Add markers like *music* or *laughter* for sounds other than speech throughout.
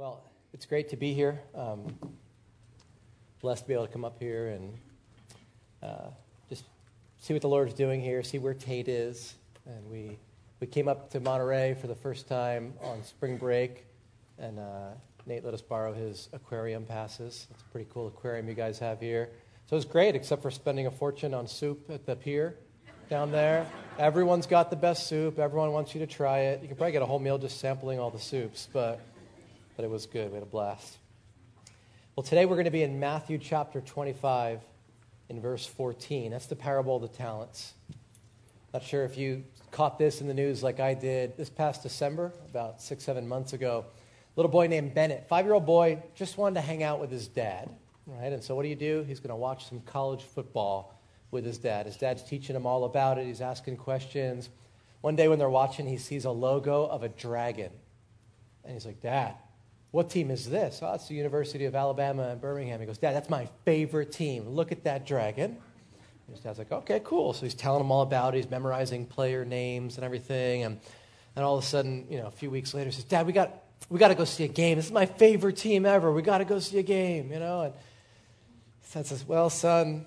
Well, it's great to be here. Um, blessed to be able to come up here and uh, just see what the Lord's doing here, see where Tate is. And we, we came up to Monterey for the first time on spring break, and uh, Nate let us borrow his aquarium passes. It's a pretty cool aquarium you guys have here. So it was great, except for spending a fortune on soup at the pier down there. Everyone's got the best soup. Everyone wants you to try it. You can probably get a whole meal just sampling all the soups, but but it was good. We had a blast. Well, today we're going to be in Matthew chapter 25 in verse 14. That's the parable of the talents. Not sure if you caught this in the news like I did this past December, about six, seven months ago. Little boy named Bennett, five year old boy, just wanted to hang out with his dad, right? And so what do you do? He's going to watch some college football with his dad. His dad's teaching him all about it, he's asking questions. One day when they're watching, he sees a logo of a dragon. And he's like, Dad, what team is this? Oh, it's the University of Alabama in Birmingham. He goes, Dad, that's my favorite team. Look at that dragon. And his dad's like, okay, cool. So he's telling him all about it. He's memorizing player names and everything. And, and all of a sudden, you know, a few weeks later, he says, Dad, we got, we got to go see a game. This is my favorite team ever. We got to go see a game, you know. And dad says, well, son,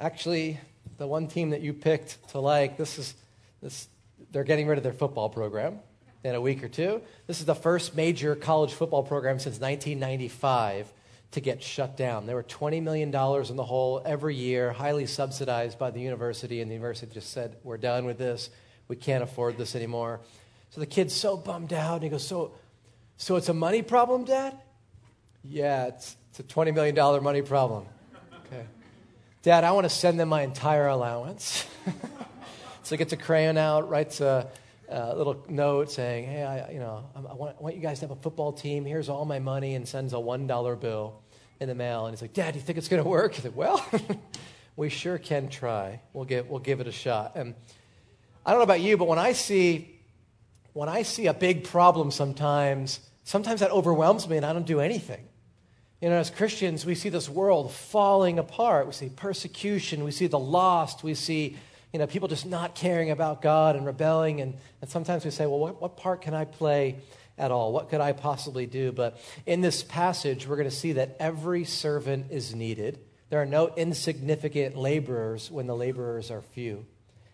actually, the one team that you picked to like, this is, this, they're getting rid of their football program in a week or two. This is the first major college football program since 1995 to get shut down. There were $20 million in the hole every year, highly subsidized by the university, and the university just said, We're done with this. We can't afford this anymore. So the kid's so bummed out, and he goes, So, so it's a money problem, Dad? Yeah, it's, it's a $20 million money problem. Okay. Dad, I want to send them my entire allowance. *laughs* so he gets a crayon out, writes a a little note saying, "Hey, I, you know, I want, I want, you guys to have a football team. Here's all my money," and sends a one dollar bill in the mail. And he's like, "Dad, do you think it's going to work?" He's like, "Well, *laughs* we sure can try. We'll give we'll give it a shot." And I don't know about you, but when I see when I see a big problem, sometimes sometimes that overwhelms me, and I don't do anything. You know, as Christians, we see this world falling apart. We see persecution. We see the lost. We see you know, people just not caring about God and rebelling. And, and sometimes we say, well, what, what part can I play at all? What could I possibly do? But in this passage, we're going to see that every servant is needed. There are no insignificant laborers when the laborers are few.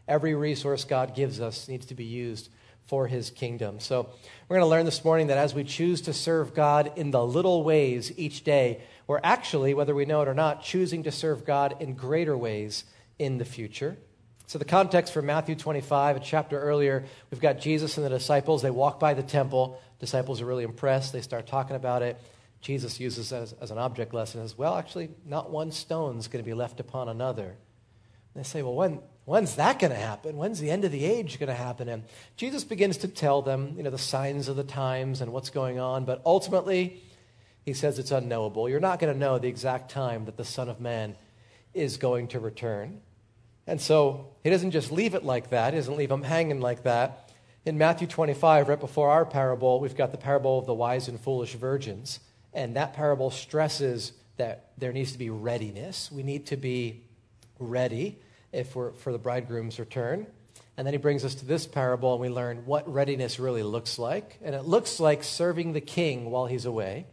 Every resource God gives us needs to be used for his kingdom. So we're going to learn this morning that as we choose to serve God in the little ways each day, we're actually, whether we know it or not, choosing to serve God in greater ways in the future. So, the context for Matthew 25, a chapter earlier, we've got Jesus and the disciples. They walk by the temple. Disciples are really impressed. They start talking about it. Jesus uses as, as an object lesson as well. Actually, not one stone is going to be left upon another. And they say, well, when, when's that going to happen? When's the end of the age going to happen? And Jesus begins to tell them, you know, the signs of the times and what's going on. But ultimately, he says it's unknowable. You're not going to know the exact time that the Son of Man is going to return. And so he doesn't just leave it like that, he doesn't leave them hanging like that. In Matthew 25, right before our parable, we've got the parable of the wise and foolish virgins. And that parable stresses that there needs to be readiness. We need to be ready if we're, for the bridegroom's return. And then he brings us to this parable, and we learn what readiness really looks like. And it looks like serving the king while he's away.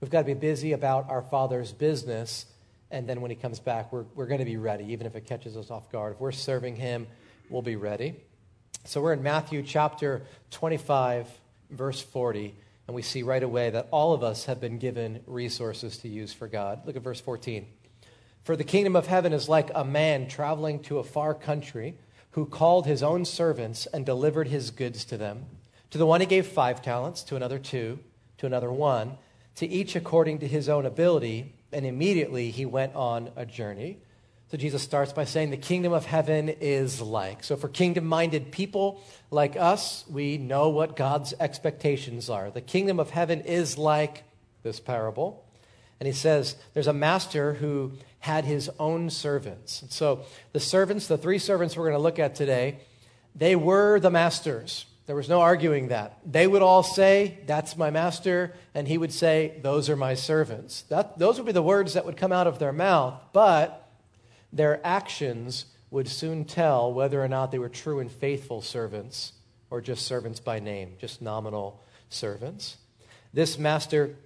We've got to be busy about our Father's business and then when he comes back, we're, we're going to be ready, even if it catches us off guard. If we're serving him, we'll be ready. So we're in Matthew chapter 25, verse 40, and we see right away that all of us have been given resources to use for God. Look at verse 14. For the kingdom of heaven is like a man traveling to a far country who called his own servants and delivered his goods to them. To the one he gave five talents, to another two, to another one, to each according to his own ability and immediately he went on a journey. So Jesus starts by saying the kingdom of heaven is like. So for kingdom minded people like us, we know what God's expectations are. The kingdom of heaven is like this parable. And he says there's a master who had his own servants. And so the servants, the three servants we're going to look at today, they were the masters. There was no arguing that. They would all say, That's my master, and he would say, Those are my servants. That, those would be the words that would come out of their mouth, but their actions would soon tell whether or not they were true and faithful servants or just servants by name, just nominal servants. this master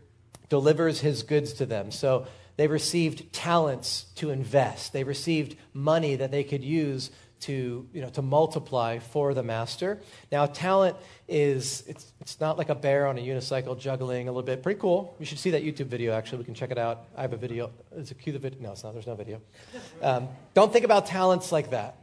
delivers his goods to them. So they received talents to invest. They received money that they could use to, you know, to multiply for the master. Now, talent is, it's, it's not like a bear on a unicycle juggling a little bit. Pretty cool. You should see that YouTube video, actually. We can check it out. I have a video. Is it cue the video? No, it's not. There's no video. Um, don't think about talents like that.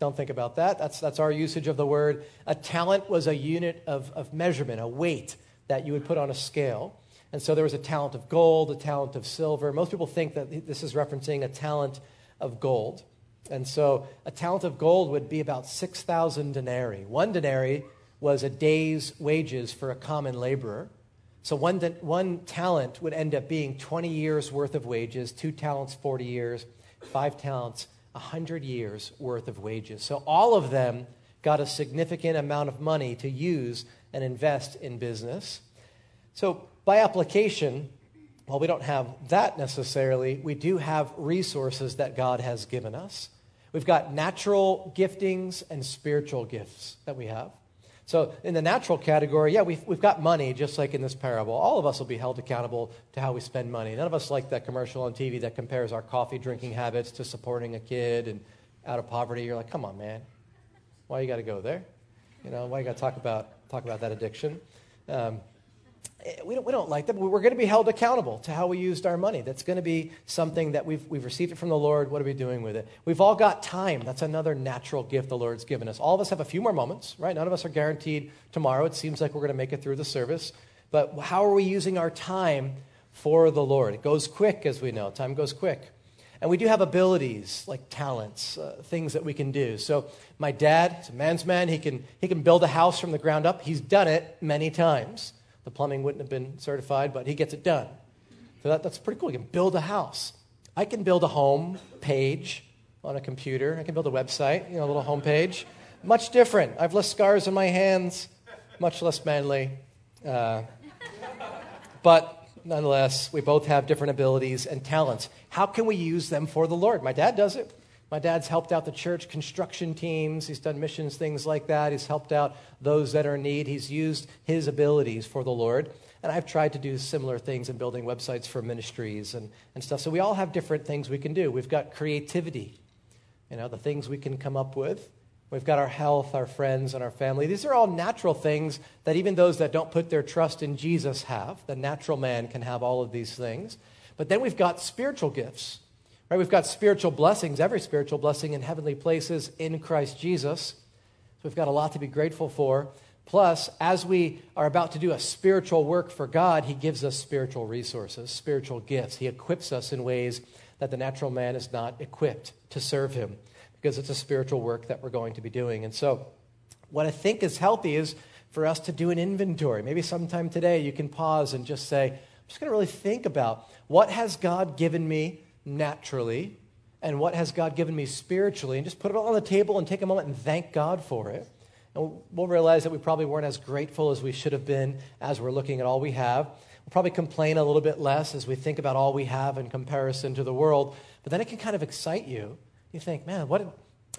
Don't think about that. That's, that's our usage of the word. A talent was a unit of, of measurement, a weight that you would put on a scale. And so there was a talent of gold, a talent of silver. Most people think that this is referencing a talent of gold. And so a talent of gold would be about 6,000 denarii. One denarii was a day's wages for a common laborer. So one, one talent would end up being 20 years worth of wages, two talents, 40 years, five talents, 100 years worth of wages. So all of them got a significant amount of money to use and invest in business. So by application, while we don't have that necessarily, we do have resources that God has given us. We've got natural giftings and spiritual gifts that we have. So, in the natural category, yeah, we've, we've got money, just like in this parable. All of us will be held accountable to how we spend money. None of us like that commercial on TV that compares our coffee drinking habits to supporting a kid and out of poverty. You're like, come on, man. Why you got to go there? You know, why you got to talk about, talk about that addiction? Um, we don't, we don't like that, but we're going to be held accountable to how we used our money. That's going to be something that we've, we've received it from the Lord. What are we doing with it? We've all got time. That's another natural gift the Lord's given us. All of us have a few more moments, right? None of us are guaranteed tomorrow. It seems like we're going to make it through the service. But how are we using our time for the Lord? It goes quick, as we know. Time goes quick. And we do have abilities like talents, uh, things that we can do. So, my dad, is a man's man. He can, he can build a house from the ground up. He's done it many times. The plumbing wouldn't have been certified, but he gets it done. So that, that's pretty cool. You can build a house. I can build a home page on a computer. I can build a website, you know, a little home page. Much different. I have less scars on my hands, much less manly. Uh, but nonetheless, we both have different abilities and talents. How can we use them for the Lord? My dad does it. My dad's helped out the church construction teams. He's done missions, things like that. He's helped out those that are in need. He's used his abilities for the Lord. And I've tried to do similar things in building websites for ministries and, and stuff. So we all have different things we can do. We've got creativity, you know, the things we can come up with. We've got our health, our friends, and our family. These are all natural things that even those that don't put their trust in Jesus have. The natural man can have all of these things. But then we've got spiritual gifts. Right? We've got spiritual blessings, every spiritual blessing in heavenly places in Christ Jesus. So we've got a lot to be grateful for. Plus, as we are about to do a spiritual work for God, He gives us spiritual resources, spiritual gifts. He equips us in ways that the natural man is not equipped to serve Him because it's a spiritual work that we're going to be doing. And so, what I think is healthy is for us to do an inventory. Maybe sometime today you can pause and just say, I'm just going to really think about what has God given me naturally and what has God given me spiritually and just put it all on the table and take a moment and thank God for it. And we'll realize that we probably weren't as grateful as we should have been as we're looking at all we have. We'll probably complain a little bit less as we think about all we have in comparison to the world. But then it can kind of excite you. You think, man, what did,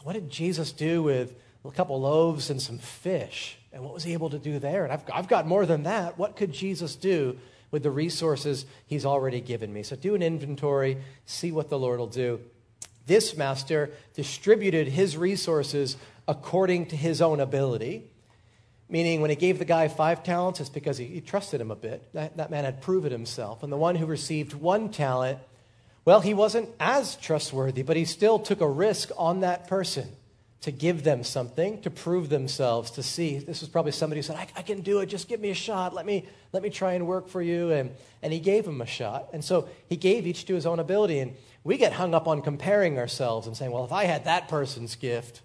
what did Jesus do with a couple loaves and some fish? And what was he able to do there? And I've, I've got more than that. What could Jesus do with the resources he's already given me. So do an inventory, see what the Lord will do. This master distributed his resources according to his own ability. Meaning, when he gave the guy five talents, it's because he, he trusted him a bit. That, that man had proven himself. And the one who received one talent, well, he wasn't as trustworthy, but he still took a risk on that person to give them something, to prove themselves, to see. This was probably somebody who said, I, I, can do it, just give me a shot, let me, let me try and work for you. And, and he gave him a shot. And so he gave each to his own ability. And we get hung up on comparing ourselves and saying, well, if I had that person's gift,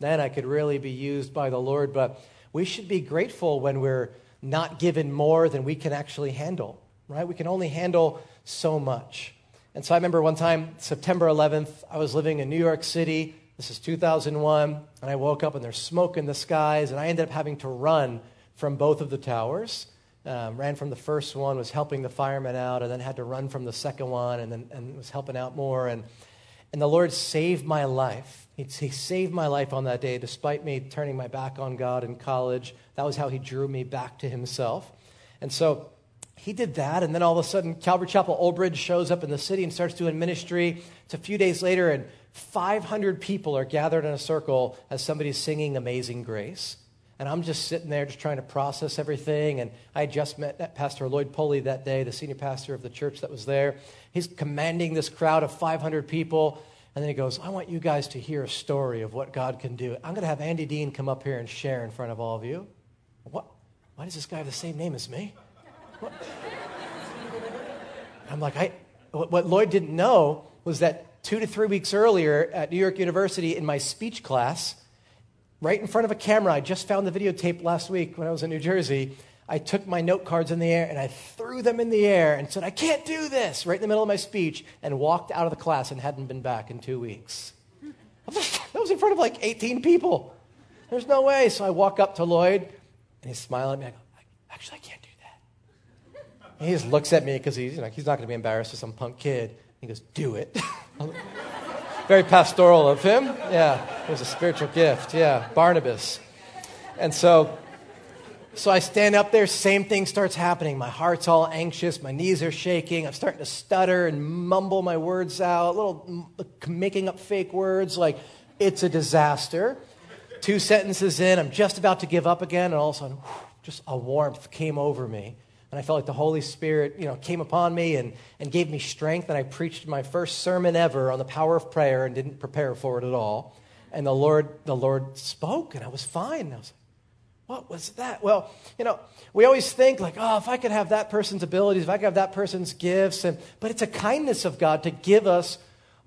then I could really be used by the Lord. But we should be grateful when we're not given more than we can actually handle, right? We can only handle so much. And so I remember one time, September 11th, I was living in New York City. This is 2001, and I woke up and there's smoke in the skies, and I ended up having to run from both of the towers. Um, ran from the first one, was helping the firemen out, and then had to run from the second one, and then and was helping out more. And, and the Lord saved my life. He, he saved my life on that day, despite me turning my back on God in college. That was how He drew me back to Himself. And so he did that. And then all of a sudden, Calvary Chapel Old Bridge shows up in the city and starts doing ministry. It's a few days later, and 500 people are gathered in a circle as somebody's singing Amazing Grace. And I'm just sitting there just trying to process everything. And I just met Pastor Lloyd Pulley that day, the senior pastor of the church that was there. He's commanding this crowd of 500 people. And then he goes, I want you guys to hear a story of what God can do. I'm going to have Andy Dean come up here and share in front of all of you. What? Why does this guy have the same name as me? I'm like, I, what Lloyd didn't know was that two to three weeks earlier at New York University in my speech class, right in front of a camera. I just found the videotape last week when I was in New Jersey. I took my note cards in the air and I threw them in the air and said, I can't do this, right in the middle of my speech, and walked out of the class and hadn't been back in two weeks. *laughs* that was in front of like 18 people. There's no way. So I walk up to Lloyd and he's smiling at me. I go, Actually, I can't do that. He just looks at me because he's, you know, he's not going to be embarrassed with some punk kid. He goes, Do it. *laughs* Very pastoral of him. Yeah, it was a spiritual gift. Yeah, Barnabas. And so, so I stand up there, same thing starts happening. My heart's all anxious, my knees are shaking, I'm starting to stutter and mumble my words out, little making up fake words, like it's a disaster. Two sentences in, I'm just about to give up again, and all of a sudden, whew, just a warmth came over me and I felt like the Holy Spirit, you know, came upon me and, and gave me strength. And I preached my first sermon ever on the power of prayer and didn't prepare for it at all. And the Lord, the Lord spoke, and I was fine. I was like, what was that? Well, you know, we always think like, oh, if I could have that person's abilities, if I could have that person's gifts, and but it's a kindness of God to give us,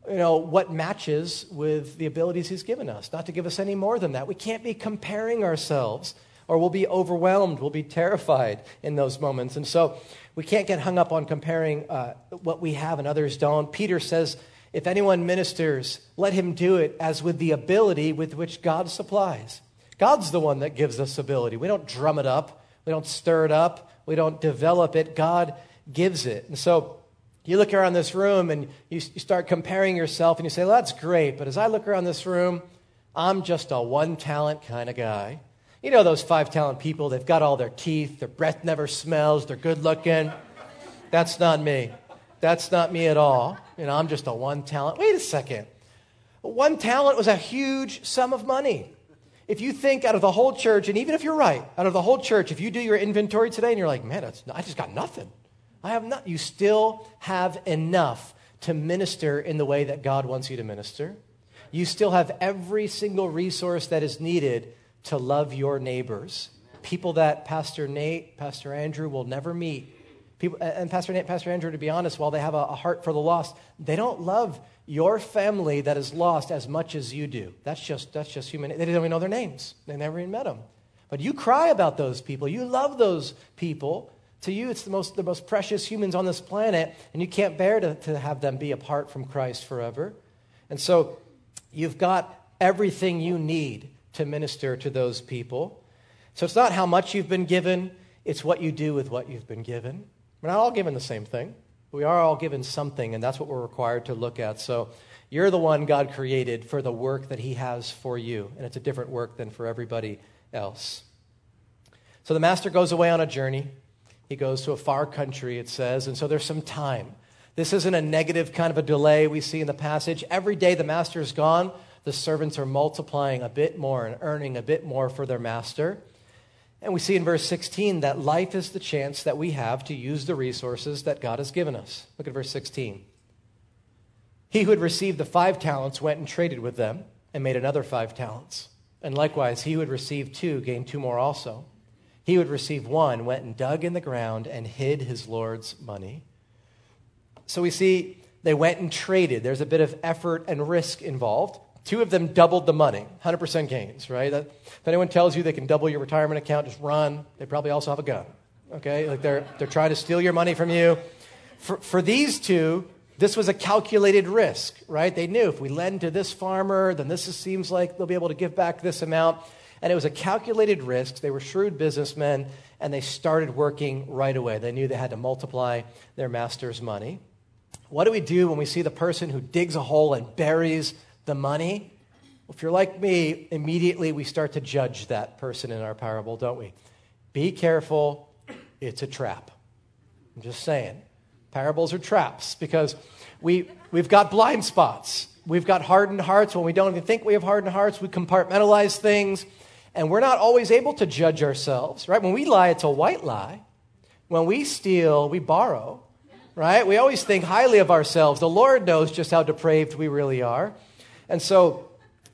you know, what matches with the abilities He's given us, not to give us any more than that. We can't be comparing ourselves or we'll be overwhelmed, we'll be terrified in those moments. And so we can't get hung up on comparing uh, what we have and others don't. Peter says, if anyone ministers, let him do it as with the ability with which God supplies. God's the one that gives us ability. We don't drum it up, we don't stir it up, we don't develop it. God gives it. And so you look around this room and you, you start comparing yourself and you say, well, that's great, but as I look around this room, I'm just a one talent kind of guy. You know those five talent people, they've got all their teeth, their breath never smells, they're good looking. That's not me. That's not me at all. You know, I'm just a one talent. Wait a second. One talent was a huge sum of money. If you think out of the whole church, and even if you're right, out of the whole church, if you do your inventory today and you're like, man, I just got nothing. I have not. You still have enough to minister in the way that God wants you to minister. You still have every single resource that is needed to love your neighbors. People that Pastor Nate, Pastor Andrew will never meet. People, and Pastor Nate, Pastor Andrew, to be honest, while they have a, a heart for the lost, they don't love your family that is lost as much as you do. That's just, that's just human. They don't even know their names. They never even met them. But you cry about those people. You love those people. To you, it's the most, the most precious humans on this planet, and you can't bear to, to have them be apart from Christ forever. And so you've got everything you need to minister to those people. So it's not how much you've been given, it's what you do with what you've been given. We're not all given the same thing. We are all given something, and that's what we're required to look at. So you're the one God created for the work that He has for you, and it's a different work than for everybody else. So the master goes away on a journey. He goes to a far country, it says, and so there's some time. This isn't a negative kind of a delay we see in the passage. Every day the master is gone, the servants are multiplying a bit more and earning a bit more for their master. And we see in verse 16 that life is the chance that we have to use the resources that God has given us. Look at verse 16. He who had received the five talents went and traded with them and made another five talents. And likewise, he who had received two gained two more also. He who had received one went and dug in the ground and hid his Lord's money. So we see they went and traded. There's a bit of effort and risk involved. Two of them doubled the money, 100% gains, right? That, if anyone tells you they can double your retirement account, just run. They probably also have a gun, okay? Like they're, they're trying to steal your money from you. For, for these two, this was a calculated risk, right? They knew if we lend to this farmer, then this is, seems like they'll be able to give back this amount. And it was a calculated risk. They were shrewd businessmen, and they started working right away. They knew they had to multiply their master's money. What do we do when we see the person who digs a hole and buries the money. If you're like me, immediately we start to judge that person in our parable, don't we? Be careful, it's a trap. I'm just saying. Parables are traps because we, we've got blind spots. We've got hardened hearts. When we don't even think we have hardened hearts, we compartmentalize things, and we're not always able to judge ourselves, right? When we lie, it's a white lie. When we steal, we borrow, right? We always think highly of ourselves. The Lord knows just how depraved we really are. And so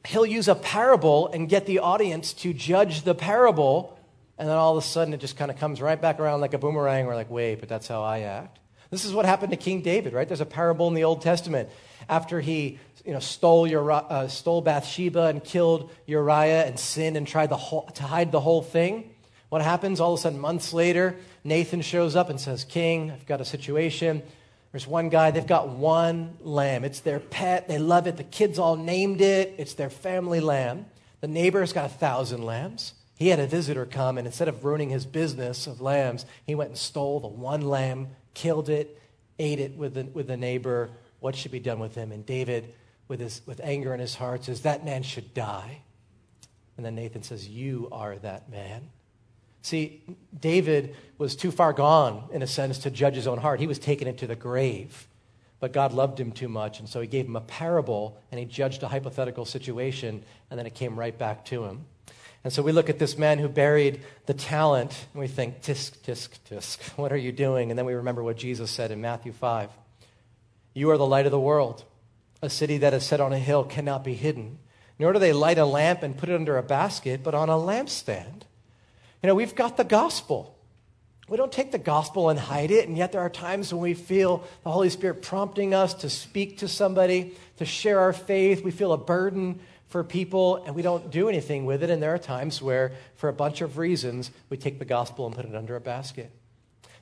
he'll use a parable and get the audience to judge the parable, and then all of a sudden it just kind of comes right back around like a boomerang. We're like, wait, but that's how I act. This is what happened to King David, right? There's a parable in the Old Testament. After he you know, stole, Uri- uh, stole Bathsheba and killed Uriah and sinned and tried whole, to hide the whole thing, what happens? All of a sudden, months later, Nathan shows up and says, King, I've got a situation. There's one guy, they've got one lamb. It's their pet. They love it. The kids all named it. It's their family lamb. The neighbor's got a thousand lambs. He had a visitor come, and instead of ruining his business of lambs, he went and stole the one lamb, killed it, ate it with the, with the neighbor. What should be done with him? And David, with, his, with anger in his heart, says, That man should die. And then Nathan says, You are that man. See, David was too far gone, in a sense, to judge his own heart. He was taken into the grave. But God loved him too much, and so he gave him a parable and he judged a hypothetical situation, and then it came right back to him. And so we look at this man who buried the talent, and we think, tisk, tisk, tisk, what are you doing? And then we remember what Jesus said in Matthew 5 You are the light of the world. A city that is set on a hill cannot be hidden. Nor do they light a lamp and put it under a basket, but on a lampstand you know, we've got the gospel. We don't take the gospel and hide it, and yet there are times when we feel the Holy Spirit prompting us to speak to somebody, to share our faith. We feel a burden for people, and we don't do anything with it. And there are times where, for a bunch of reasons, we take the gospel and put it under a basket.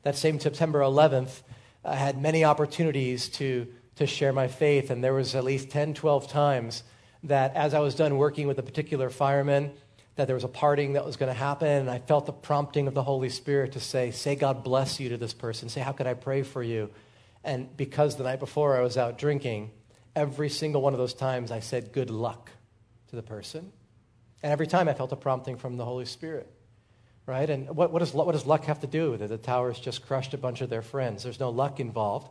That same September 11th, I had many opportunities to, to share my faith, and there was at least 10, 12 times that as I was done working with a particular fireman, that there was a parting that was going to happen, and I felt the prompting of the Holy Spirit to say, Say God bless you to this person. Say, How could I pray for you? And because the night before I was out drinking, every single one of those times I said, Good luck to the person. And every time I felt a prompting from the Holy Spirit. Right? And what, what, does, what does luck have to do with it? The Towers just crushed a bunch of their friends. There's no luck involved.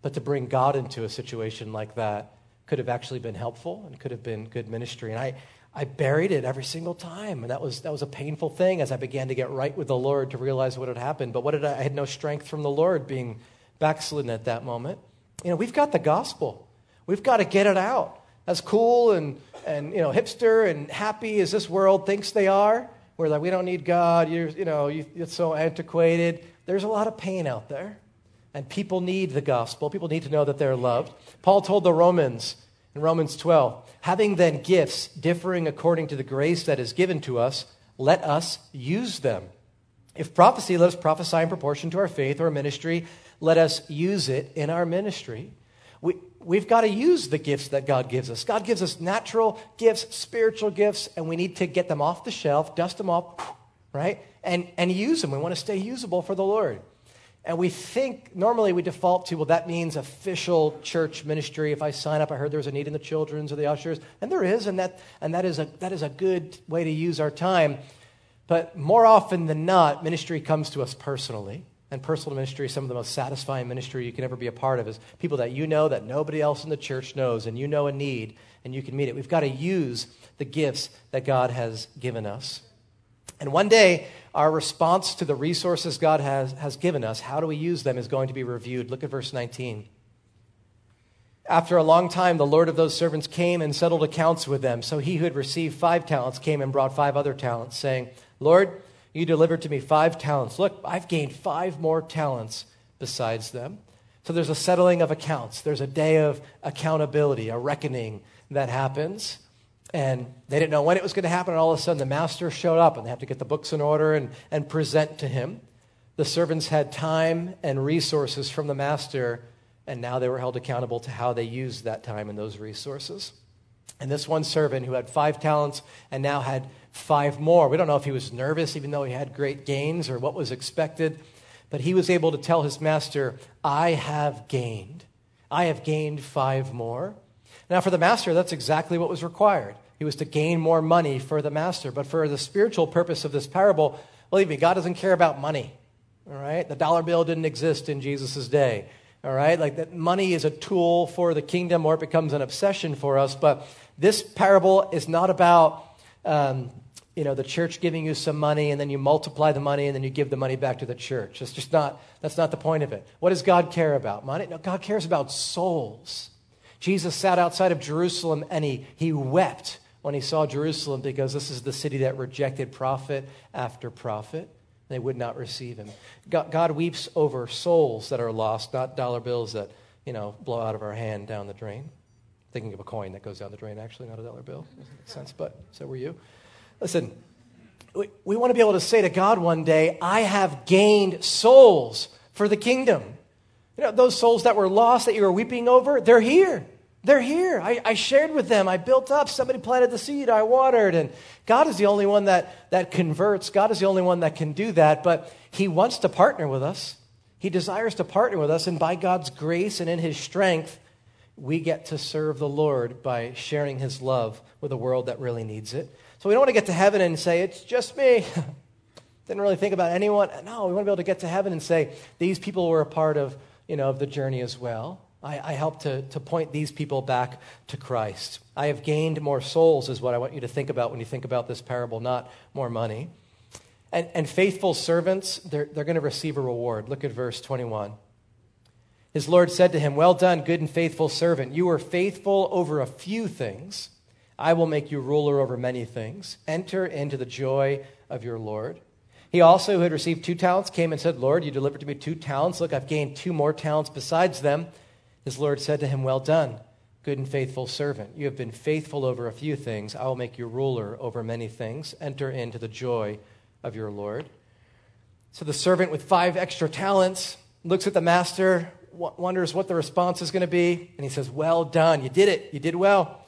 But to bring God into a situation like that could have actually been helpful and could have been good ministry. And I, I buried it every single time. And that was, that was a painful thing as I began to get right with the Lord to realize what had happened. But what did I, I had no strength from the Lord being backslidden at that moment. You know, we've got the gospel. We've got to get it out. As cool and, and you know, hipster and happy as this world thinks they are, we're like, we don't need God. You're, you know, you, it's so antiquated. There's a lot of pain out there. And people need the gospel. People need to know that they're loved. Paul told the Romans in Romans 12, Having then gifts differing according to the grace that is given to us, let us use them. If prophecy, let us prophesy in proportion to our faith or ministry. Let us use it in our ministry. We, we've got to use the gifts that God gives us. God gives us natural gifts, spiritual gifts, and we need to get them off the shelf, dust them off, right? And, and use them. We want to stay usable for the Lord. And we think, normally we default to, well, that means official church ministry. If I sign up, I heard there's a need in the children's or the ushers. And there is, and that, and that, is, a, that is a good way to use our time. But more often than not, ministry comes to us personally. And personal ministry is some of the most satisfying ministry you can ever be a part of is people that you know that nobody else in the church knows, and you know a need, and you can meet it. We've got to use the gifts that God has given us. And one day, our response to the resources God has, has given us, how do we use them, is going to be reviewed. Look at verse 19. After a long time, the Lord of those servants came and settled accounts with them. So he who had received five talents came and brought five other talents, saying, Lord, you delivered to me five talents. Look, I've gained five more talents besides them. So there's a settling of accounts. There's a day of accountability, a reckoning that happens. And they didn't know when it was going to happen, and all of a sudden the master showed up, and they had to get the books in order and, and present to him. The servants had time and resources from the master, and now they were held accountable to how they used that time and those resources. And this one servant who had five talents and now had five more, we don't know if he was nervous, even though he had great gains, or what was expected, but he was able to tell his master, I have gained. I have gained five more. Now, for the master, that's exactly what was required. He was to gain more money for the master. But for the spiritual purpose of this parable, believe me, God doesn't care about money. All right? The dollar bill didn't exist in Jesus' day. All right? Like that money is a tool for the kingdom or it becomes an obsession for us. But this parable is not about, um, you know, the church giving you some money and then you multiply the money and then you give the money back to the church. That's just not, that's not the point of it. What does God care about? Money? No, God cares about souls. Jesus sat outside of Jerusalem and he, he wept when he saw Jerusalem because this is the city that rejected prophet after prophet. They would not receive him. God, God weeps over souls that are lost, not dollar bills that, you know, blow out of our hand down the drain. Thinking of a coin that goes down the drain, actually, not a dollar bill. Doesn't make sense, but so were you. Listen, we, we want to be able to say to God one day, I have gained souls for the kingdom. You know, those souls that were lost that you were weeping over, they're here. They're here. I, I, shared with them. I built up. Somebody planted the seed. I watered. And God is the only one that, that converts. God is the only one that can do that. But He wants to partner with us. He desires to partner with us. And by God's grace and in His strength, we get to serve the Lord by sharing His love with a world that really needs it. So we don't want to get to heaven and say, it's just me. *laughs* Didn't really think about anyone. No, we want to be able to get to heaven and say, these people were a part of, you know, of the journey as well. I, I help to, to point these people back to Christ. I have gained more souls, is what I want you to think about when you think about this parable, not more money. And, and faithful servants, they're, they're going to receive a reward. Look at verse 21. His Lord said to him, Well done, good and faithful servant. You were faithful over a few things. I will make you ruler over many things. Enter into the joy of your Lord. He also, who had received two talents, came and said, Lord, you delivered to me two talents. Look, I've gained two more talents besides them. His Lord said to him, Well done, good and faithful servant. You have been faithful over a few things. I will make you ruler over many things. Enter into the joy of your Lord. So the servant with five extra talents looks at the master, wonders what the response is going to be, and he says, Well done. You did it. You did well.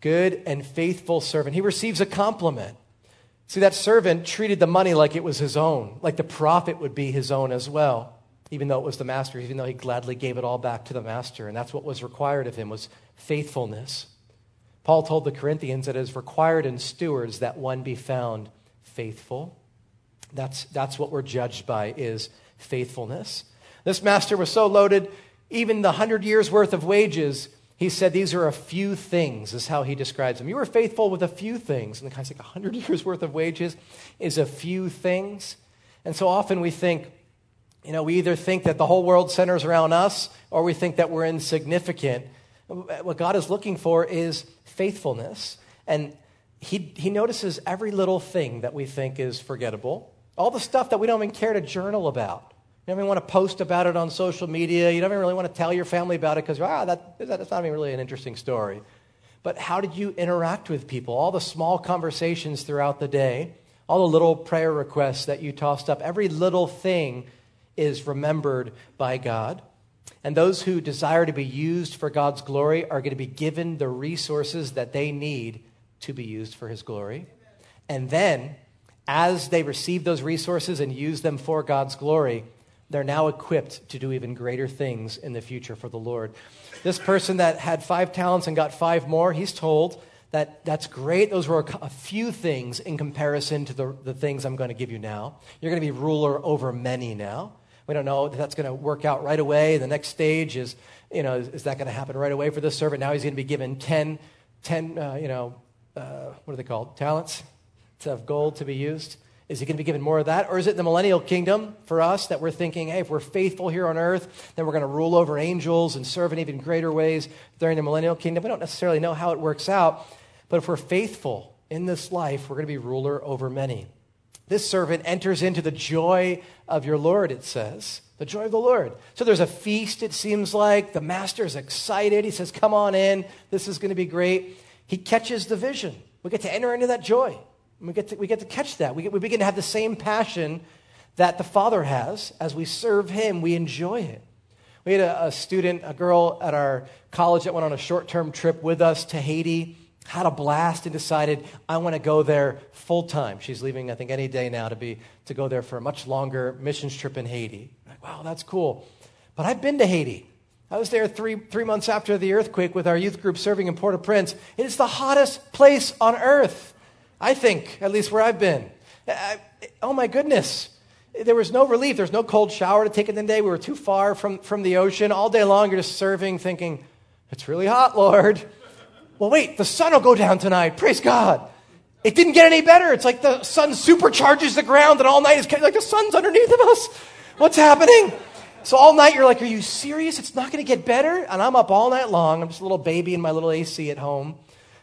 Good and faithful servant. He receives a compliment. See, that servant treated the money like it was his own, like the profit would be his own as well even though it was the master, even though he gladly gave it all back to the master. And that's what was required of him was faithfulness. Paul told the Corinthians that it is required in stewards that one be found faithful. That's, that's what we're judged by is faithfulness. This master was so loaded, even the hundred years worth of wages, he said these are a few things, is how he describes them. You were faithful with a few things. And the guy's like, a hundred *laughs* years worth of wages is a few things. And so often we think, you know, we either think that the whole world centers around us or we think that we're insignificant. What God is looking for is faithfulness. And he, he notices every little thing that we think is forgettable, all the stuff that we don't even care to journal about. You don't even want to post about it on social media. You don't even really want to tell your family about it because, ah, that, that's not even really an interesting story. But how did you interact with people? All the small conversations throughout the day, all the little prayer requests that you tossed up, every little thing is remembered by God. And those who desire to be used for God's glory are going to be given the resources that they need to be used for His glory. And then, as they receive those resources and use them for God's glory, they're now equipped to do even greater things in the future for the Lord. This person that had five talents and got five more, he's told that that's great. Those were a few things in comparison to the, the things I'm going to give you now. You're going to be ruler over many now. We don't know that that's going to work out right away. The next stage is, you know, is, is that going to happen right away for this servant? Now he's going to be given 10, 10 uh, you know, uh, what are they called? Talents of gold to be used. Is he going to be given more of that? Or is it the millennial kingdom for us that we're thinking, hey, if we're faithful here on earth, then we're going to rule over angels and serve in even greater ways during the millennial kingdom? We don't necessarily know how it works out. But if we're faithful in this life, we're going to be ruler over many. This servant enters into the joy of your Lord, it says. The joy of the Lord. So there's a feast, it seems like. The master is excited. He says, Come on in. This is going to be great. He catches the vision. We get to enter into that joy. We get to, we get to catch that. We, get, we begin to have the same passion that the Father has. As we serve Him, we enjoy it. We had a, a student, a girl at our college that went on a short term trip with us to Haiti had a blast and decided i want to go there full time she's leaving i think any day now to be to go there for a much longer missions trip in haiti like, wow that's cool but i've been to haiti i was there three, three months after the earthquake with our youth group serving in port-au-prince it is the hottest place on earth i think at least where i've been I, oh my goodness there was no relief. There's no cold shower to take in the day. We were too far from, from the ocean. All day long, you're just serving, thinking, it's really hot, Lord. Well, wait, the sun will go down tonight. Praise God. It didn't get any better. It's like the sun supercharges the ground, and all night is like the sun's underneath of us. What's happening? So all night you're like, Are you serious? It's not going to get better? And I'm up all night long. I'm just a little baby in my little AC at home.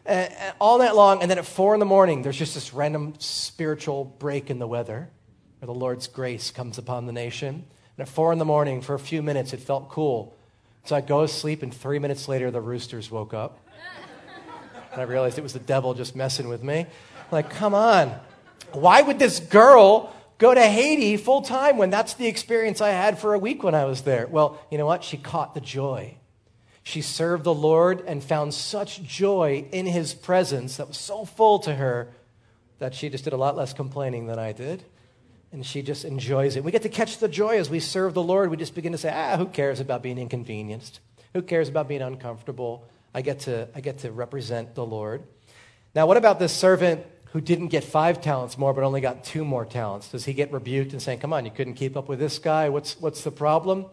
And all night long. And then at four in the morning, there's just this random spiritual break in the weather where the Lord's grace comes upon the nation. And at four in the morning, for a few minutes, it felt cool. So I'd go to sleep, and three minutes later, the roosters woke up. And I realized it was the devil just messing with me. Like, come on. Why would this girl go to Haiti full time when that's the experience I had for a week when I was there? Well, you know what? She caught the joy. She served the Lord and found such joy in his presence that was so full to her that she just did a lot less complaining than I did. And she just enjoys it. We get to catch the joy as we serve the Lord. We just begin to say, ah, who cares about being inconvenienced? Who cares about being uncomfortable? I get to, I get to represent the Lord. Now, what about this servant who didn't get five talents more but only got two more talents? Does he get rebuked and saying, Come on, you couldn't keep up with this guy? What's, what's the problem?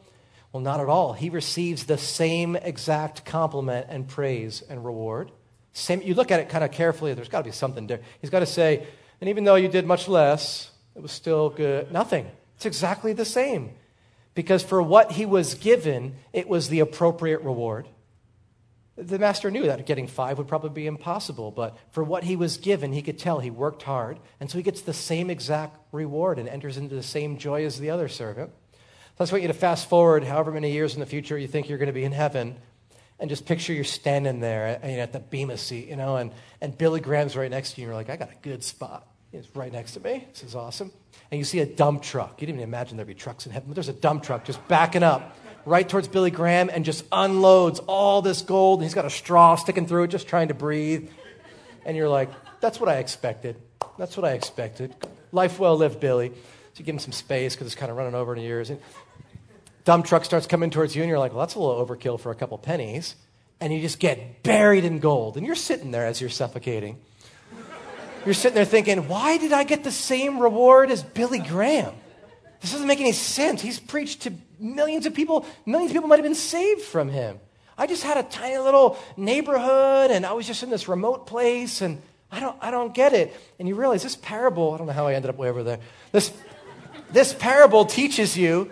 Well, not at all. He receives the same exact compliment and praise and reward. Same, you look at it kind of carefully, there's got to be something there. He's got to say, and even though you did much less, it was still good. Nothing. It's exactly the same. Because for what he was given, it was the appropriate reward. The master knew that getting five would probably be impossible, but for what he was given, he could tell he worked hard, and so he gets the same exact reward and enters into the same joy as the other servant. So I just want you to fast forward however many years in the future you think you're going to be in heaven, and just picture you're standing there uh, at, at the Bema seat, you know, and, and Billy Graham's right next to you, and you're like, I got a good spot. He's right next to me. This is awesome. And you see a dump truck. You didn't even imagine there'd be trucks in heaven, but there's a dump truck just backing up right towards Billy Graham and just unloads all this gold. And he's got a straw sticking through it, just trying to breathe. And you're like, that's what I expected. That's what I expected. Life well lived, Billy. So give him some space because it's kind of running over in years. And dump truck starts coming towards you, and you're like, well, that's a little overkill for a couple pennies. And you just get buried in gold. And you're sitting there as you're suffocating. You're sitting there thinking, why did I get the same reward as Billy Graham? This doesn't make any sense. He's preached to millions of people. Millions of people might have been saved from him. I just had a tiny little neighborhood and I was just in this remote place and I don't, I don't get it. And you realize this parable, I don't know how I ended up way over there. This, this parable teaches you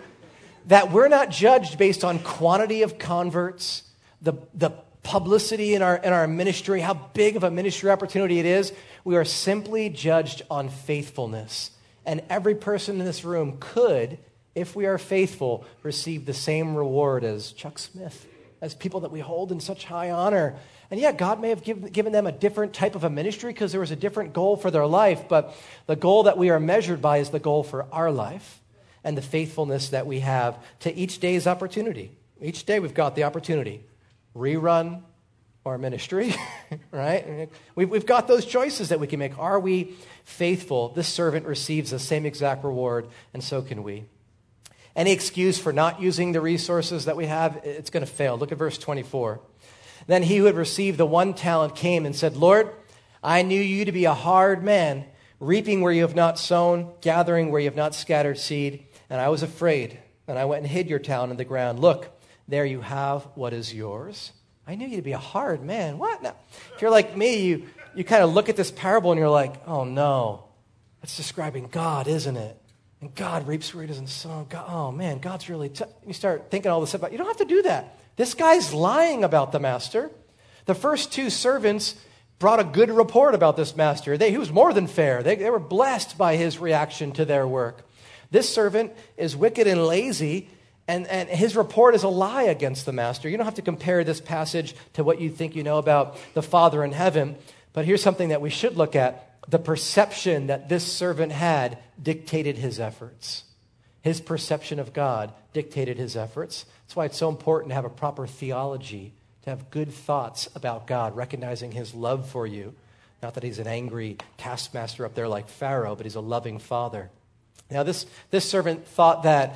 that we're not judged based on quantity of converts, the, the publicity in our, in our ministry, how big of a ministry opportunity it is. We are simply judged on faithfulness. And every person in this room could, if we are faithful, receive the same reward as Chuck Smith, as people that we hold in such high honor. And yeah, God may have give, given them a different type of a ministry because there was a different goal for their life, but the goal that we are measured by is the goal for our life and the faithfulness that we have to each day's opportunity. Each day we've got the opportunity. Rerun our ministry, *laughs* right? We've, we've got those choices that we can make. Are we faithful? This servant receives the same exact reward, and so can we. Any excuse for not using the resources that we have, it's going to fail. Look at verse 24. Then he who had received the one talent came and said, Lord, I knew you to be a hard man, reaping where you have not sown, gathering where you have not scattered seed, and I was afraid, and I went and hid your talent in the ground. Look, there you have what is yours. I knew you to be a hard man. What? Now, if you're like me, you, you kind of look at this parable and you're like, oh no, that's describing God, isn't it? And God reaps where he doesn't sow. God, oh man, God's really. T-. You start thinking all this about. You don't have to do that. This guy's lying about the master. The first two servants brought a good report about this master. They, he was more than fair. They, they were blessed by his reaction to their work. This servant is wicked and lazy, and, and his report is a lie against the master. You don't have to compare this passage to what you think you know about the Father in heaven, but here's something that we should look at. The perception that this servant had dictated his efforts. His perception of God dictated his efforts. That's why it's so important to have a proper theology, to have good thoughts about God, recognizing his love for you. Not that he's an angry taskmaster up there like Pharaoh, but he's a loving father. Now, this, this servant thought that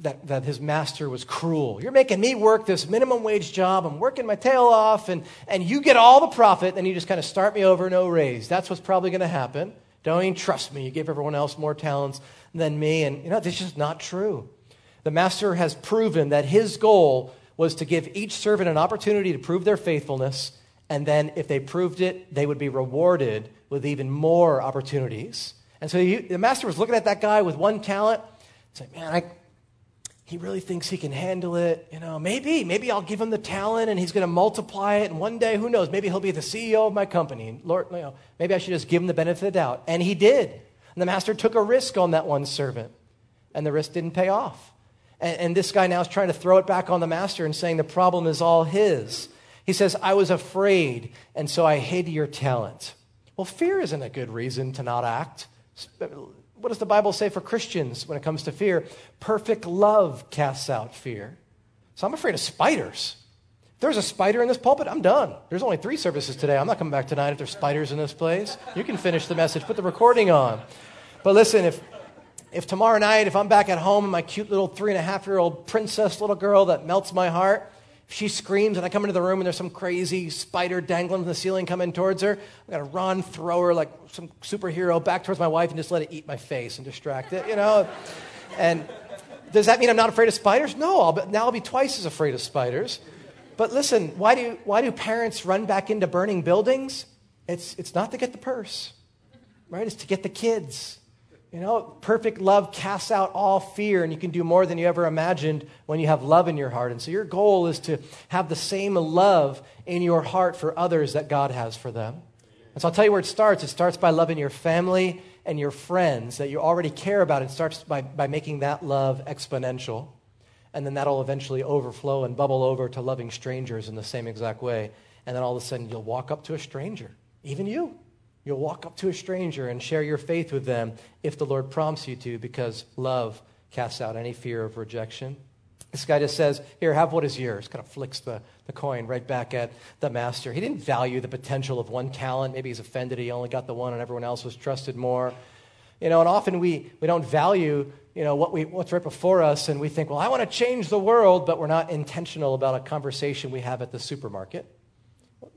that, that his master was cruel. You're making me work this minimum wage job. I'm working my tail off, and, and you get all the profit, and you just kind of start me over, no raise. That's what's probably going to happen. Don't even trust me. You gave everyone else more talents than me. And, you know, this is not true. The master has proven that his goal was to give each servant an opportunity to prove their faithfulness. And then, if they proved it, they would be rewarded with even more opportunities. And so he, the master was looking at that guy with one talent. He's like, man, I, he really thinks he can handle it. You know, maybe, maybe I'll give him the talent and he's going to multiply it. And one day, who knows, maybe he'll be the CEO of my company. And Lord, you know, maybe I should just give him the benefit of the doubt. And he did. And the master took a risk on that one servant. And the risk didn't pay off. And, and this guy now is trying to throw it back on the master and saying the problem is all his. He says, I was afraid, and so I hid your talent. Well, fear isn't a good reason to not act what does the Bible say for Christians when it comes to fear? Perfect love casts out fear. So I'm afraid of spiders. If there's a spider in this pulpit, I'm done. There's only three services today. I'm not coming back tonight if there's spiders in this place. You can finish the message, put the recording on. But listen, if, if tomorrow night, if I'm back at home and my cute little three and a half year old princess little girl that melts my heart, if she screams and I come into the room and there's some crazy spider dangling from the ceiling coming towards her. I gotta run, throw her like some superhero back towards my wife and just let it eat my face and distract it, you know? And does that mean I'm not afraid of spiders? No, I'll be, now I'll be twice as afraid of spiders. But listen, why do, why do parents run back into burning buildings? It's, it's not to get the purse, right? It's to get the kids. You know, perfect love casts out all fear, and you can do more than you ever imagined when you have love in your heart. And so, your goal is to have the same love in your heart for others that God has for them. And so, I'll tell you where it starts. It starts by loving your family and your friends that you already care about. It starts by, by making that love exponential. And then that'll eventually overflow and bubble over to loving strangers in the same exact way. And then all of a sudden, you'll walk up to a stranger, even you You'll walk up to a stranger and share your faith with them if the Lord prompts you to, because love casts out any fear of rejection. This guy just says, Here, have what is yours. Kind of flicks the, the coin right back at the master. He didn't value the potential of one talent. Maybe he's offended he only got the one and everyone else was trusted more. You know, and often we, we don't value, you know, what we, what's right before us, and we think, well, I want to change the world, but we're not intentional about a conversation we have at the supermarket.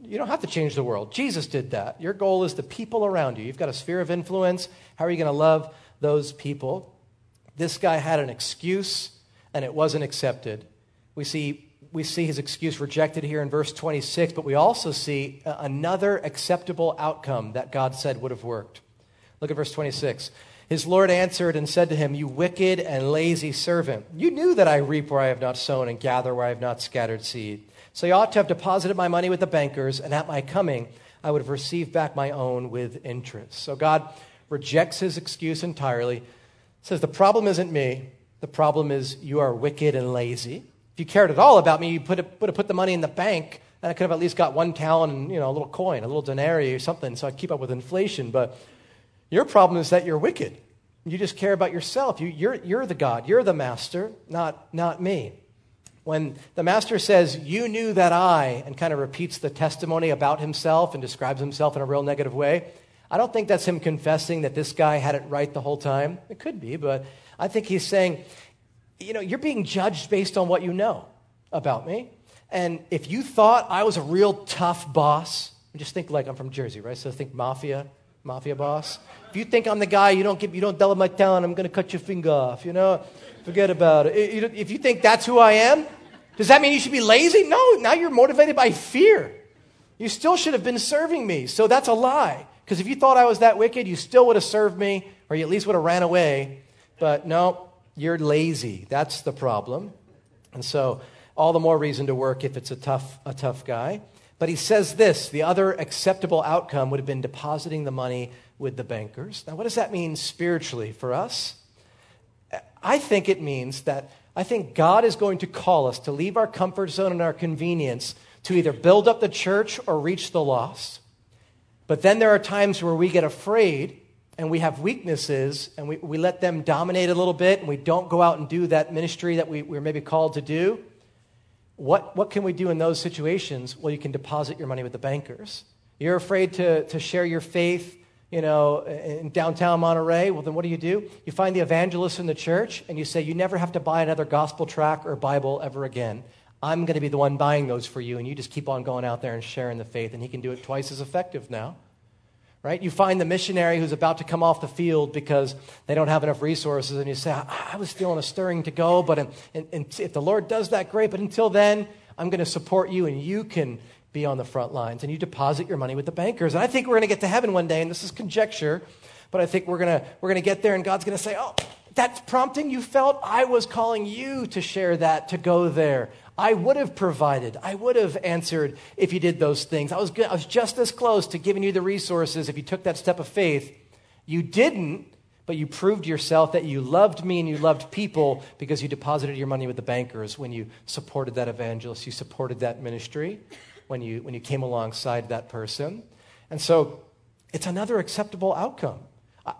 You don't have to change the world. Jesus did that. Your goal is the people around you. You've got a sphere of influence. How are you going to love those people? This guy had an excuse, and it wasn't accepted. We see, we see his excuse rejected here in verse 26, but we also see another acceptable outcome that God said would have worked. Look at verse 26. His Lord answered and said to him, You wicked and lazy servant, you knew that I reap where I have not sown and gather where I have not scattered seed. So you ought to have deposited my money with the bankers, and at my coming, I would have received back my own with interest. So God rejects his excuse entirely, says, The problem isn't me. The problem is you are wicked and lazy. If you cared at all about me, you would have put the money in the bank, and I could have at least got one talent and you know, a little coin, a little denarii or something, so I'd keep up with inflation. But your problem is that you're wicked. You just care about yourself. You, you're, you're the God. You're the master, not, not me. When the master says, You knew that I, and kind of repeats the testimony about himself and describes himself in a real negative way, I don't think that's him confessing that this guy had it right the whole time. It could be, but I think he's saying, You know, you're being judged based on what you know about me. And if you thought I was a real tough boss, just think like I'm from Jersey, right? So think mafia, mafia boss. If you think I'm the guy, you don't give, you don't tell my talent, I'm going to cut your finger off, you know? Forget about it. If you think that's who I am, does that mean you should be lazy? No, now you're motivated by fear. You still should have been serving me. So that's a lie. Because if you thought I was that wicked, you still would have served me, or you at least would have ran away. But no, you're lazy. That's the problem. And so, all the more reason to work if it's a tough, a tough guy. But he says this the other acceptable outcome would have been depositing the money with the bankers. Now, what does that mean spiritually for us? I think it means that I think God is going to call us to leave our comfort zone and our convenience to either build up the church or reach the lost. But then there are times where we get afraid and we have weaknesses and we, we let them dominate a little bit and we don't go out and do that ministry that we, we're maybe called to do. What, what can we do in those situations? Well, you can deposit your money with the bankers. You're afraid to, to share your faith you know, in downtown Monterey, well, then what do you do? You find the evangelist in the church and you say, You never have to buy another gospel tract or Bible ever again. I'm going to be the one buying those for you, and you just keep on going out there and sharing the faith, and he can do it twice as effective now. Right? You find the missionary who's about to come off the field because they don't have enough resources, and you say, I, was feeling a stirring to go, but in, in, if the Lord does that, great. But until then, I'm going to support you, and you can be on the front lines. And you deposit your money with the bankers. And I think we're going to get to heaven one day, and this is conjecture, but I think we're going to, we're going to get there, and God's going to say, Oh, that prompting you felt, I was calling you to share that, to go there. I would have provided. I would have answered if you did those things. I was, good, I was just as close to giving you the resources if you took that step of faith. You didn't, but you proved yourself that you loved me and you loved people because you deposited your money with the bankers when you supported that evangelist, you supported that ministry, when you, when you came alongside that person. And so it's another acceptable outcome.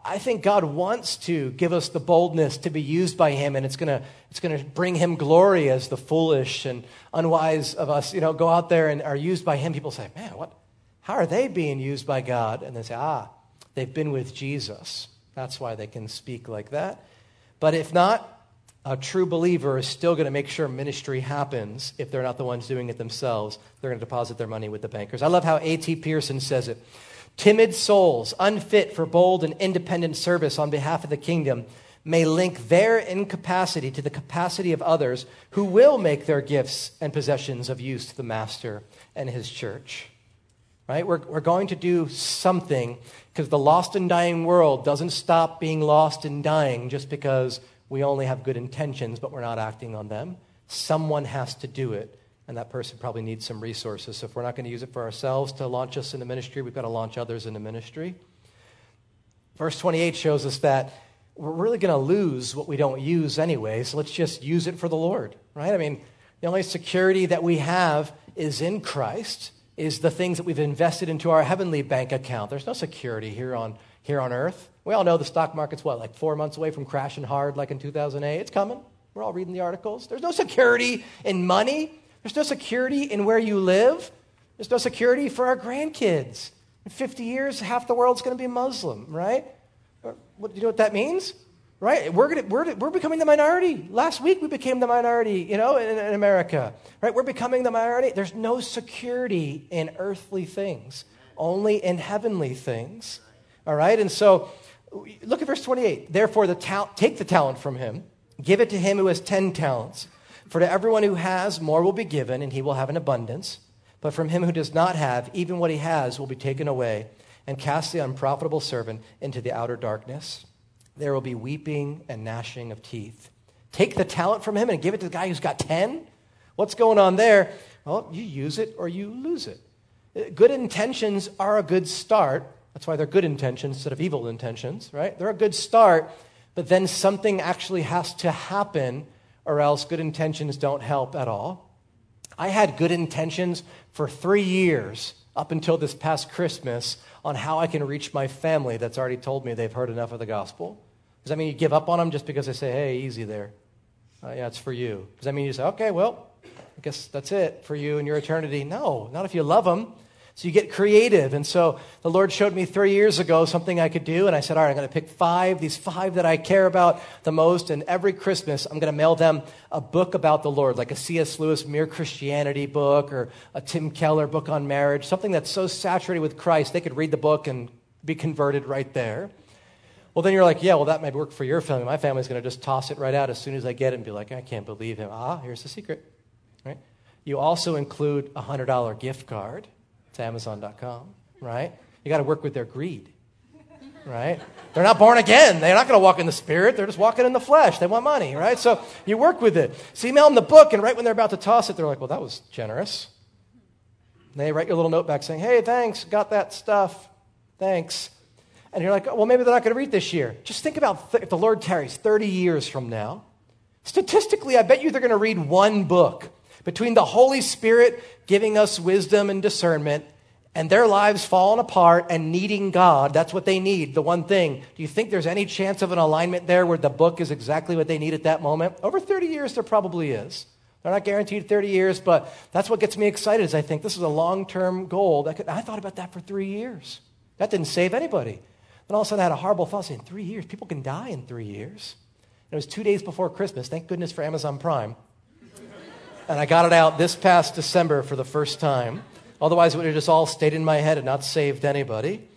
I think God wants to give us the boldness to be used by Him, and it's going to it's to bring Him glory as the foolish and unwise of us, you know, go out there and are used by Him. People say, "Man, what? How are they being used by God?" And they say, "Ah, they've been with Jesus. That's why they can speak like that." But if not, a true believer is still going to make sure ministry happens if they're not the ones doing it themselves. They're going to deposit their money with the bankers. I love how A.T. Pierson says it. Timid souls, unfit for bold and independent service on behalf of the kingdom, may link their incapacity to the capacity of others who will make their gifts and possessions of use to the Master and his church. Right? We're, we're going to do something because the lost and dying world doesn't stop being lost and dying just because we only have good intentions, but we're not acting on them. Someone has to do it and that person probably needs some resources. So if we're not going to use it for ourselves to launch us into ministry, we've got to launch others into ministry. Verse 28 shows us that we're really going to lose what we don't use anyway, so let's just use it for the Lord, right? I mean, the only security that we have is in Christ, is the things that we've invested into our heavenly bank account. There's no security here on, here on earth. We all know the stock market's what, like four months away from crashing hard like in 2008? It's coming. We're all reading the articles. There's no security in money. There's no security in where you live. There's no security for our grandkids. In 50 years, half the world's going to be Muslim, right? What, do you know what that means? Right? We're, gonna, we're, we're becoming the minority. Last week, we became the minority, you know, in, in America. Right? We're becoming the minority. There's no security in earthly things, only in heavenly things. All right? And so, look at verse 28. Therefore, the ta- take the talent from him, give it to him who has 10 talents. For to everyone who has, more will be given, and he will have an abundance. But from him who does not have, even what he has will be taken away, and cast the unprofitable servant into the outer darkness. There will be weeping and gnashing of teeth. Take the talent from him and give it to the guy who's got 10? What's going on there? Well, you use it or you lose it. Uh, good intentions are a good start. That's why they're good intentions instead of evil intentions, right? They're a good start, but then something actually has to happen or else good intentions don't help at all. I had good intentions for three years up until this past Christmas on how I can reach my family that's already told me they've heard enough of the gospel. Does that mean you give up on them just because they say, hey, easy there? Uh, yeah, it's for you. Does that mean you say, okay, well, I guess that's it for you and your eternity? No, not if you love them. So you get creative. And so the Lord showed me three years ago something I could do. And I said, all right, I'm going to pick five, these five that I care about the most. And every Christmas, I'm going to mail them a book about the Lord, like a C.S. Lewis Mere Christianity book or a Tim Keller book on marriage, something that's so saturated with Christ, they could read the book and be converted right there. Well, then you're like, yeah, well, that might work for your family. My family's going to just toss it right out as soon as I get it and be like, I can't believe him. Ah, here's the secret. Right? You also include a $100 gift card Amazon.com, right? You got to work with their greed, right? They're not born again. They're not going to walk in the spirit. They're just walking in the flesh. They want money, right? So you work with it. So you mail them the book, and right when they're about to toss it, they're like, well, that was generous. And they write you a little note back saying, hey, thanks, got that stuff. Thanks. And you're like, well, maybe they're not going to read this year. Just think about th- if the Lord tarries 30 years from now. Statistically, I bet you they're going to read one book between the Holy Spirit giving us wisdom and discernment and their lives falling apart and needing God. That's what they need, the one thing. Do you think there's any chance of an alignment there where the book is exactly what they need at that moment? Over 30 years, there probably is. They're not guaranteed 30 years, but that's what gets me excited is I think this is a long-term goal. Could, I thought about that for three years. That didn't save anybody. Then all of a sudden I had a horrible thought saying, three years? People can die in three years. And it was two days before Christmas. Thank goodness for Amazon Prime and I got it out this past December for the first time. Otherwise, it would have just all stayed in my head and not saved anybody.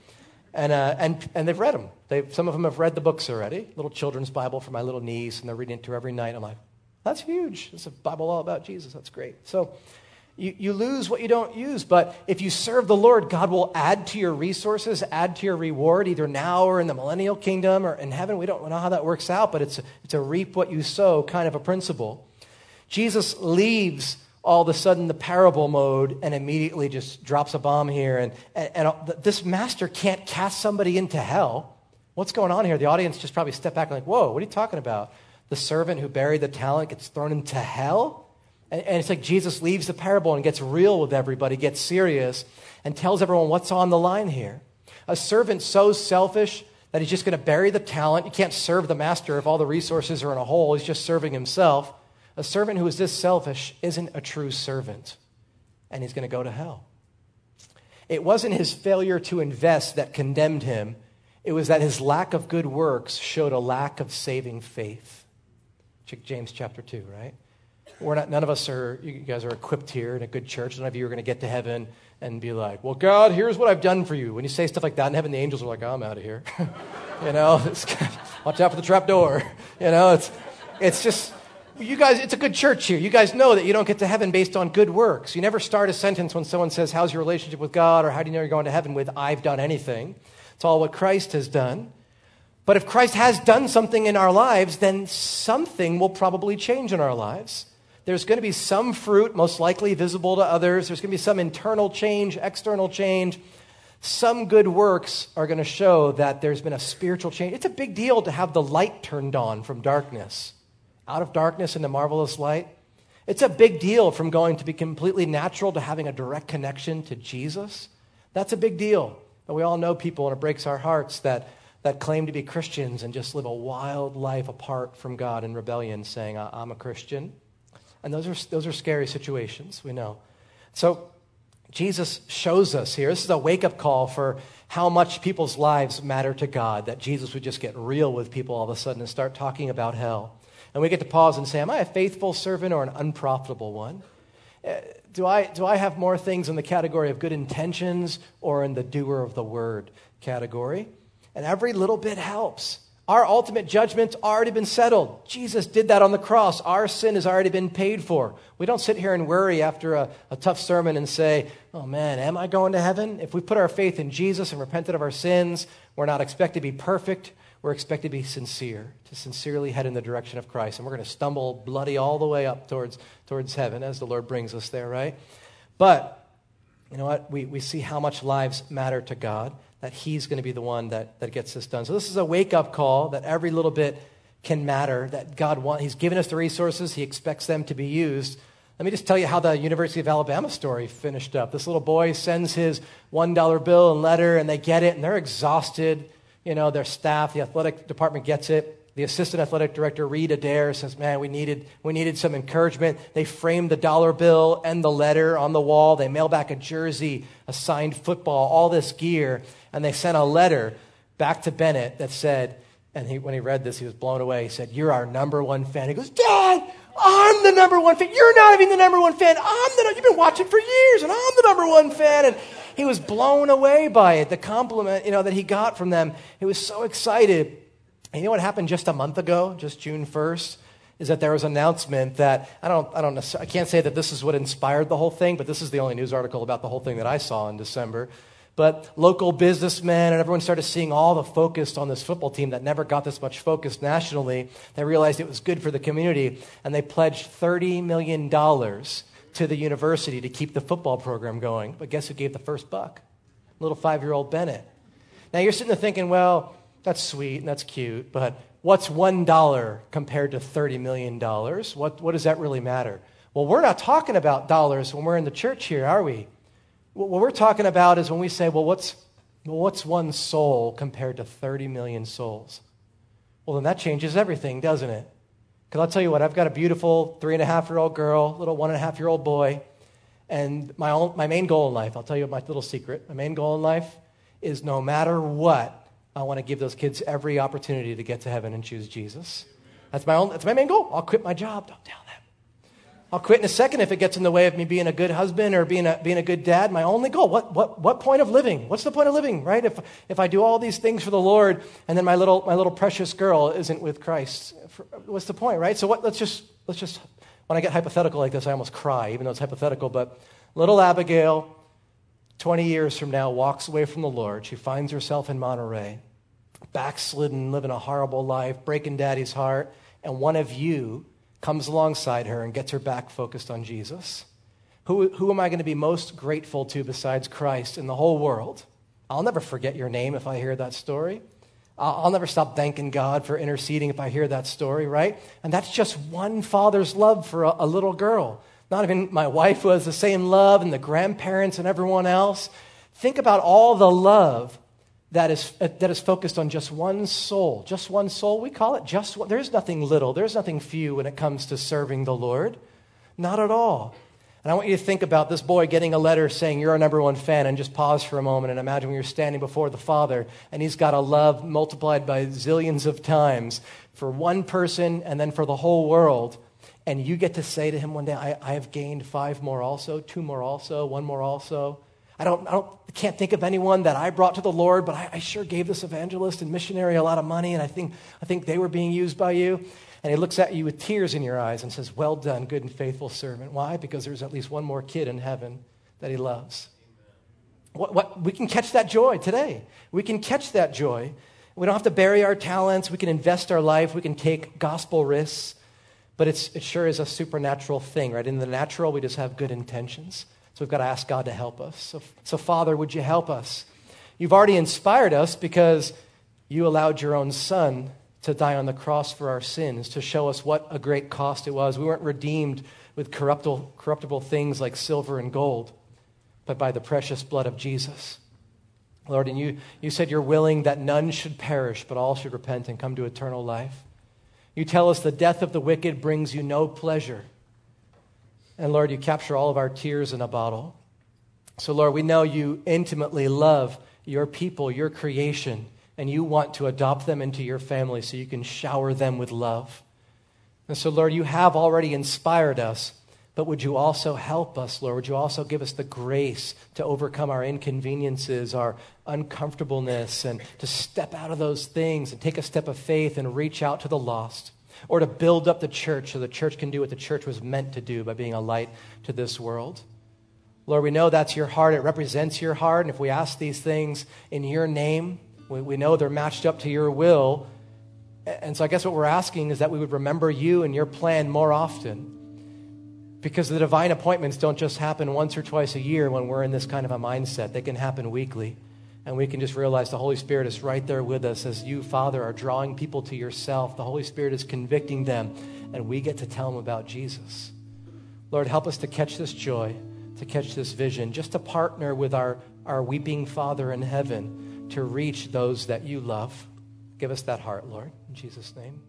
And, uh, and, and they've read them. They've, some of them have read the books already. Little children's Bible for my little niece, and they're reading it to her every night. I'm like, that's huge. It's a Bible all about Jesus. That's great. So you, you lose what you don't use. But if you serve the Lord, God will add to your resources, add to your reward, either now or in the millennial kingdom or in heaven. We don't know how that works out, but it's it's a reap what you sow kind of a principle. Jesus leaves all of a sudden the parable mode and immediately just drops a bomb here. And, and, and, this master can't cast somebody into hell. What's going on here? The audience just probably step back and like, whoa, what are you talking about? The servant who buried the talent gets thrown into hell? And, and it's like Jesus leaves the parable and gets real with everybody, gets serious, and tells everyone what's on the line here. A servant so selfish that he's just going to bury the talent. You can't serve the master if all the resources are in a hole. He's just serving himself. A servant who is this selfish isn't a true servant, and he's going to go to hell. It wasn't his failure to invest that condemned him, it was that his lack of good works showed a lack of saving faith. Check James chapter 2, right? We're not, none of us are, you guys are equipped here in a good church. None of you are going to get to heaven and be like, well, God, here's what I've done for you. When you say stuff like that in heaven, the angels are like, oh, I'm out of here. *laughs* you know, watch out for the trap door. *laughs* You know, it's, it's just, you guys, it's a good church here. You guys know that you don't get to heaven based on good works. You never start a sentence when someone says, How's your relationship with God? or How do you know you're going to heaven with, I've done anything. It's all what Christ has done. But if Christ has done something in our lives, then something will probably change in our lives. There's going to be some fruit, most likely visible to others. There's going to be some internal change, external change. Some good works are going to show that there's been a spiritual change. It's a big deal to have the light turned on from darkness out of darkness into marvelous light. It's a big deal from going to be completely natural to having a direct connection to Jesus. That's a big deal. But we all know people, and it breaks our hearts, that, that claim to be Christians and just live a wild life apart from God in rebellion, saying, I'm a Christian. And those are, those are scary situations, we know. So Jesus shows us here. This is a wake up call for how much people's lives matter to God, that Jesus would just get real with people all of a sudden and start talking about hell. And we get to pause and say, Am I a faithful servant or an unprofitable one? Uh, do I, do I have more things in the category of good intentions or in the doer of the word category? And every little bit helps. Our ultimate judgment's already been settled. Jesus did that on the cross. Our sin has already been paid for. We don't sit here and worry after a, a, tough sermon and say, oh man, am I going to heaven? If we put our faith in Jesus and repented of our sins, we're not expected to be perfect. We're expected to be sincere, to sincerely head in the direction of Christ. And we're going to stumble bloody all the way up towards, towards heaven as the Lord brings us there, right? But, you know what? We, we see how much lives matter to God, that He's going to be the one that, that gets this done. So this is a wake up call that every little bit can matter, that God wants. He's given us the resources, He expects them to be used. Let me just tell you how the University of Alabama story finished up. This little boy sends his $1 bill and letter, and they get it, and they're exhausted you know, their staff, the athletic department gets it. The assistant athletic director, Reed Adair, says, Man, we needed, we needed some encouragement. They framed the dollar bill and the letter on the wall. They mail back a jersey, a signed football, all this gear. And they sent a letter back to Bennett that said, and he, when he read this, he was blown away. He said, You're our number one fan. He goes, Dad, I'm the number one fan. You're not even the number one fan. I'm the, you've been watching for years, and I'm the number one fan. And he was blown away by it, the compliment, you know, that he got from them. He was so excited. And you know what happened just a month ago, just June 1st? Is that there was an announcement that I don't, I don't, I can't say that this is what inspired the whole thing, but this is the only news article about the whole thing that I saw in December. But local businessmen and everyone started seeing all the focus on this football team that never got this much focus nationally. They realized it was good for the community, and they pledged $30 million to the university to keep the football program going. But guess who gave the first buck? Little five year old Bennett. Now you're sitting there thinking, well, that's sweet and that's cute, but what's $1 compared to $30 million? What, what does that really matter? Well, we're not talking about dollars when we're in the church here, are we? What we're talking about is when we say, well, what's, well, what's one soul compared to 30 million souls? Well, then that changes everything, doesn't it? Because I'll tell you what, I've got a beautiful three and a half year old girl, little one and a half year old boy. And my, own, my main goal in life, I'll tell you my little secret. My main goal in life is no matter what, I want to give those kids every opportunity to get to heaven and choose Jesus. That's my, own, that's my main goal. I'll quit my job. Don't tell them. I'll quit in a second if it gets in the way of me being a good husband or being a, being a good dad. My only goal, what, what, what point of living? What's the point of living, right? If, if I do all these things for the Lord and then my little, my little precious girl isn't with Christ, what's the point, right? So what, let's just, let's just, when I get hypothetical like this, I almost cry, even though it's hypothetical, but little Abigail, 20 years from now, walks away from the Lord. She finds herself in Monterey, backslidden, living a horrible life, breaking daddy's heart, and one of you comes alongside her and gets her back focused on Jesus. Who, who am I going to be most grateful to besides Christ in the whole world? I'll never forget your name if I hear that story. I'll, never stop thanking God for interceding if I hear that story, right? And that's just one father's love for a, a little girl. Not even my wife was the same love, and the grandparents and everyone else. Think about all the love that is, uh, that is focused on just one soul. Just one soul. We call it just one. There's nothing little, there's nothing few when it comes to serving the Lord. Not at all. And I want you to think about this boy getting a letter saying you're our number one fan and just pause for a moment and imagine when you're standing before the Father and he's got a love multiplied by zillions of times for one person and then for the whole world. And you get to say to him one day, I, I have gained five more also, two more also, one more also. I don't, I don't, can't think of anyone that I brought to the Lord, but I, I, sure gave this evangelist and missionary a lot of money, and I think, I think they were being used by you. And he looks at you with tears in your eyes and says, Well done, good and faithful servant. Why? Because there's at least one more kid in heaven that he loves. What, what, we can catch that joy today. We can catch that joy. We don't have to bury our talents. We can invest our life. We can take gospel risks. But it's, it sure is a supernatural thing, right? In the natural, we just have good intentions. So we've got to ask God to help us. So, so, Father, would you help us? You've already inspired us because you allowed your own son to die on the cross for our sins, to show us what a great cost it was. We weren't redeemed with corruptible, corruptible things like silver and gold, but by the precious blood of Jesus. Lord, and you, you said you're willing that none should perish, but all should repent and come to eternal life. You tell us the death of the wicked brings you no pleasure. And Lord, you capture all of our tears in a bottle. So, Lord, we know you intimately love your people, your creation, and you want to adopt them into your family so you can shower them with love. And so, Lord, you have already inspired us, but would you also help us, Lord? Would you also give us the grace to overcome our inconveniences, our uncomfortableness, and to step out of those things and take a step of faith and reach out to the lost? or to build up the church so the church can do what the church was meant to do by being a light to this world. Lord, we know that's your heart. It represents your heart. And if we ask these things in your name, we, we know they're matched up to your will. And so I guess what we're asking is that we would remember you and your plan more often. Because the divine appointments don't just happen once or twice a year when we're in this kind of a mindset, they can happen weekly. And we can just realize the Holy Spirit is right there with us as you, Father, are drawing people to yourself. The Holy Spirit is convicting them, and we get to tell them about Jesus. Lord, help us to catch this joy, to catch this vision, just to partner with our, our weeping Father in heaven to reach those that you love. Give us that heart, Lord. In Jesus' name.